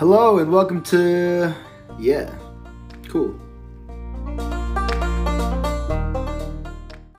Hello and welcome to. Yeah. Cool.